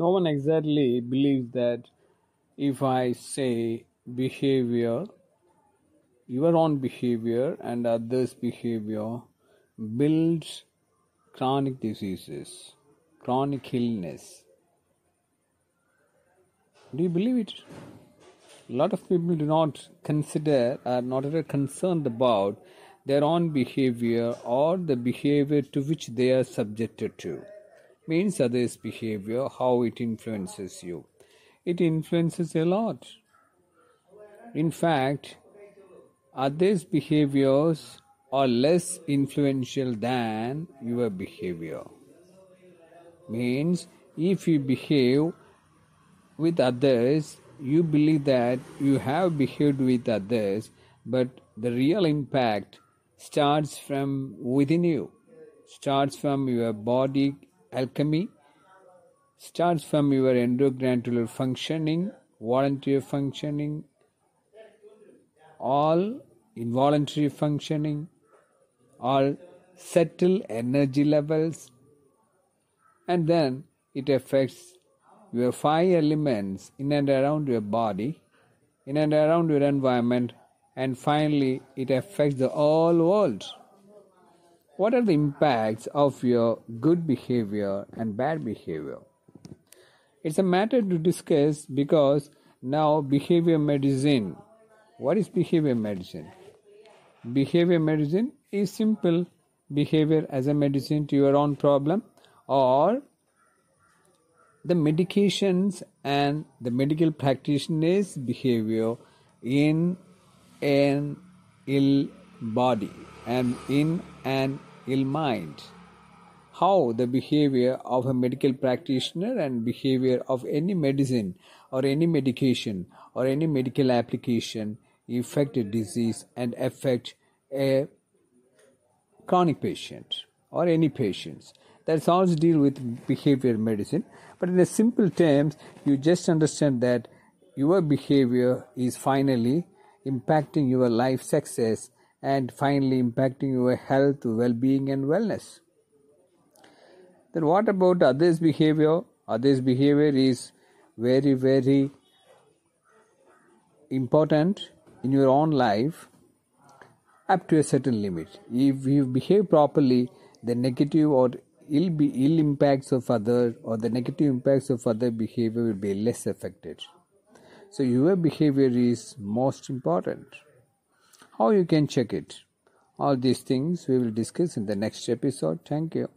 No one exactly believes that if I say behavior, your own behavior and others' behavior builds chronic diseases, chronic illness. Do you believe it? A lot of people do not consider, are not at all concerned about their own behavior or the behavior to which they are subjected to. Means others' behavior, how it influences you. It influences a lot. In fact, others' behaviors are less influential than your behavior. Means if you behave with others, you believe that you have behaved with others, but the real impact starts from within you, starts from your body alchemy, starts from your endograndular functioning, voluntary functioning, all involuntary functioning, all subtle energy levels, and then it affects your five elements in and around your body, in and around your environment, and finally it affects the whole world. What are the impacts of your good behavior and bad behavior? It's a matter to discuss because now behavior medicine. What is behavior medicine? Behavior medicine is simple behavior as a medicine to your own problem or the medications and the medical practitioner's behavior in an ill body and in an ill mind. How the behavior of a medical practitioner and behavior of any medicine or any medication or any medical application affect a disease and affect a chronic patient or any patients. That's also deal with behavior medicine. But in a simple terms, you just understand that your behavior is finally impacting your life success and finally impacting your health, well-being and wellness. Then what about others' behavior? Others' behavior is very, very important in your own life up to a certain limit. If you behave properly, the negative or ill, be, ill impacts of other or the negative impacts of other behavior will be less affected. So your behavior is most important. How you can check it? All these things we will discuss in the next episode. Thank you.